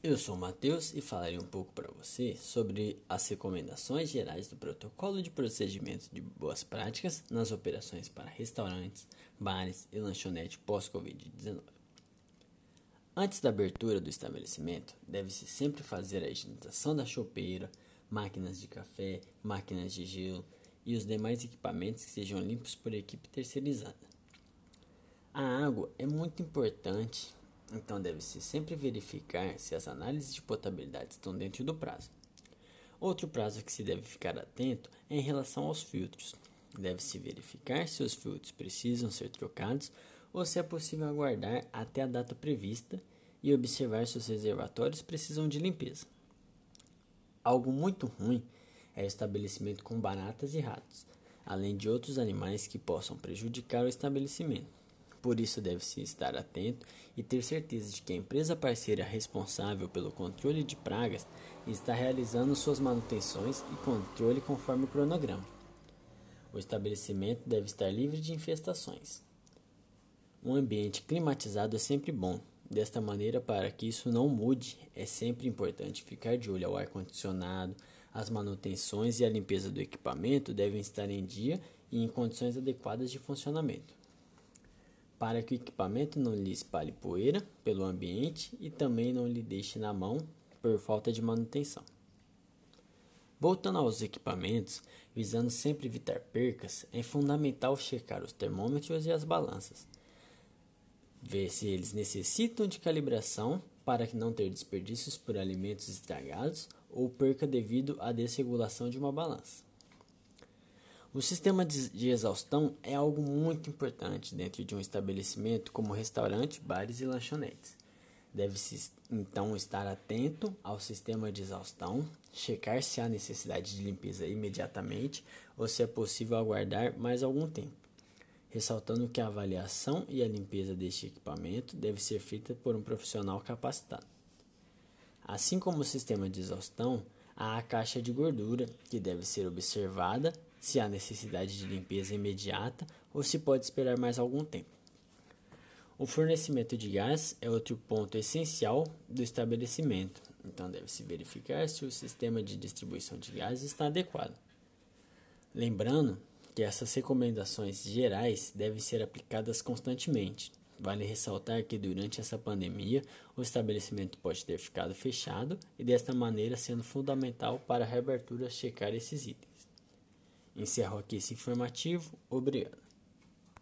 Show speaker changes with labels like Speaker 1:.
Speaker 1: Eu sou o Matheus e falarei um pouco para você sobre as recomendações gerais do protocolo de procedimento de boas práticas nas operações para restaurantes, bares e lanchonete pós-Covid-19. Antes da abertura do estabelecimento, deve-se sempre fazer a higienização da chopeira, máquinas de café, máquinas de gelo e os demais equipamentos que sejam limpos por equipe terceirizada. A água é muito importante então deve-se sempre verificar se as análises de potabilidade estão dentro do prazo. Outro prazo que se deve ficar atento é em relação aos filtros. Deve-se verificar se os filtros precisam ser trocados ou se é possível aguardar até a data prevista e observar se os reservatórios precisam de limpeza. Algo muito ruim é o estabelecimento com baratas e ratos, além de outros animais que possam prejudicar o estabelecimento. Por isso, deve-se estar atento e ter certeza de que a empresa parceira responsável pelo controle de pragas está realizando suas manutenções e controle conforme o cronograma. O estabelecimento deve estar livre de infestações. Um ambiente climatizado é sempre bom. Desta maneira, para que isso não mude, é sempre importante ficar de olho ao ar-condicionado, as manutenções e a limpeza do equipamento devem estar em dia e em condições adequadas de funcionamento para que o equipamento não lhe espalhe poeira pelo ambiente e também não lhe deixe na mão por falta de manutenção. Voltando aos equipamentos, visando sempre evitar percas, é fundamental checar os termômetros e as balanças. Ver se eles necessitam de calibração para não ter desperdícios por alimentos estragados ou perca devido à desregulação de uma balança. O sistema de exaustão é algo muito importante dentro de um estabelecimento como restaurante, bares e lanchonetes. Deve-se então estar atento ao sistema de exaustão, checar se há necessidade de limpeza imediatamente ou se é possível aguardar mais algum tempo, ressaltando que a avaliação e a limpeza deste equipamento deve ser feita por um profissional capacitado. Assim como o sistema de exaustão, há a caixa de gordura, que deve ser observada se há necessidade de limpeza imediata ou se pode esperar mais algum tempo. O fornecimento de gás é outro ponto essencial do estabelecimento, então deve-se verificar se o sistema de distribuição de gás está adequado. Lembrando que essas recomendações gerais devem ser aplicadas constantemente. Vale ressaltar que durante essa pandemia o estabelecimento pode ter ficado fechado e desta maneira sendo fundamental para a reabertura checar esses itens. Encerro aqui esse informativo. Obrigado.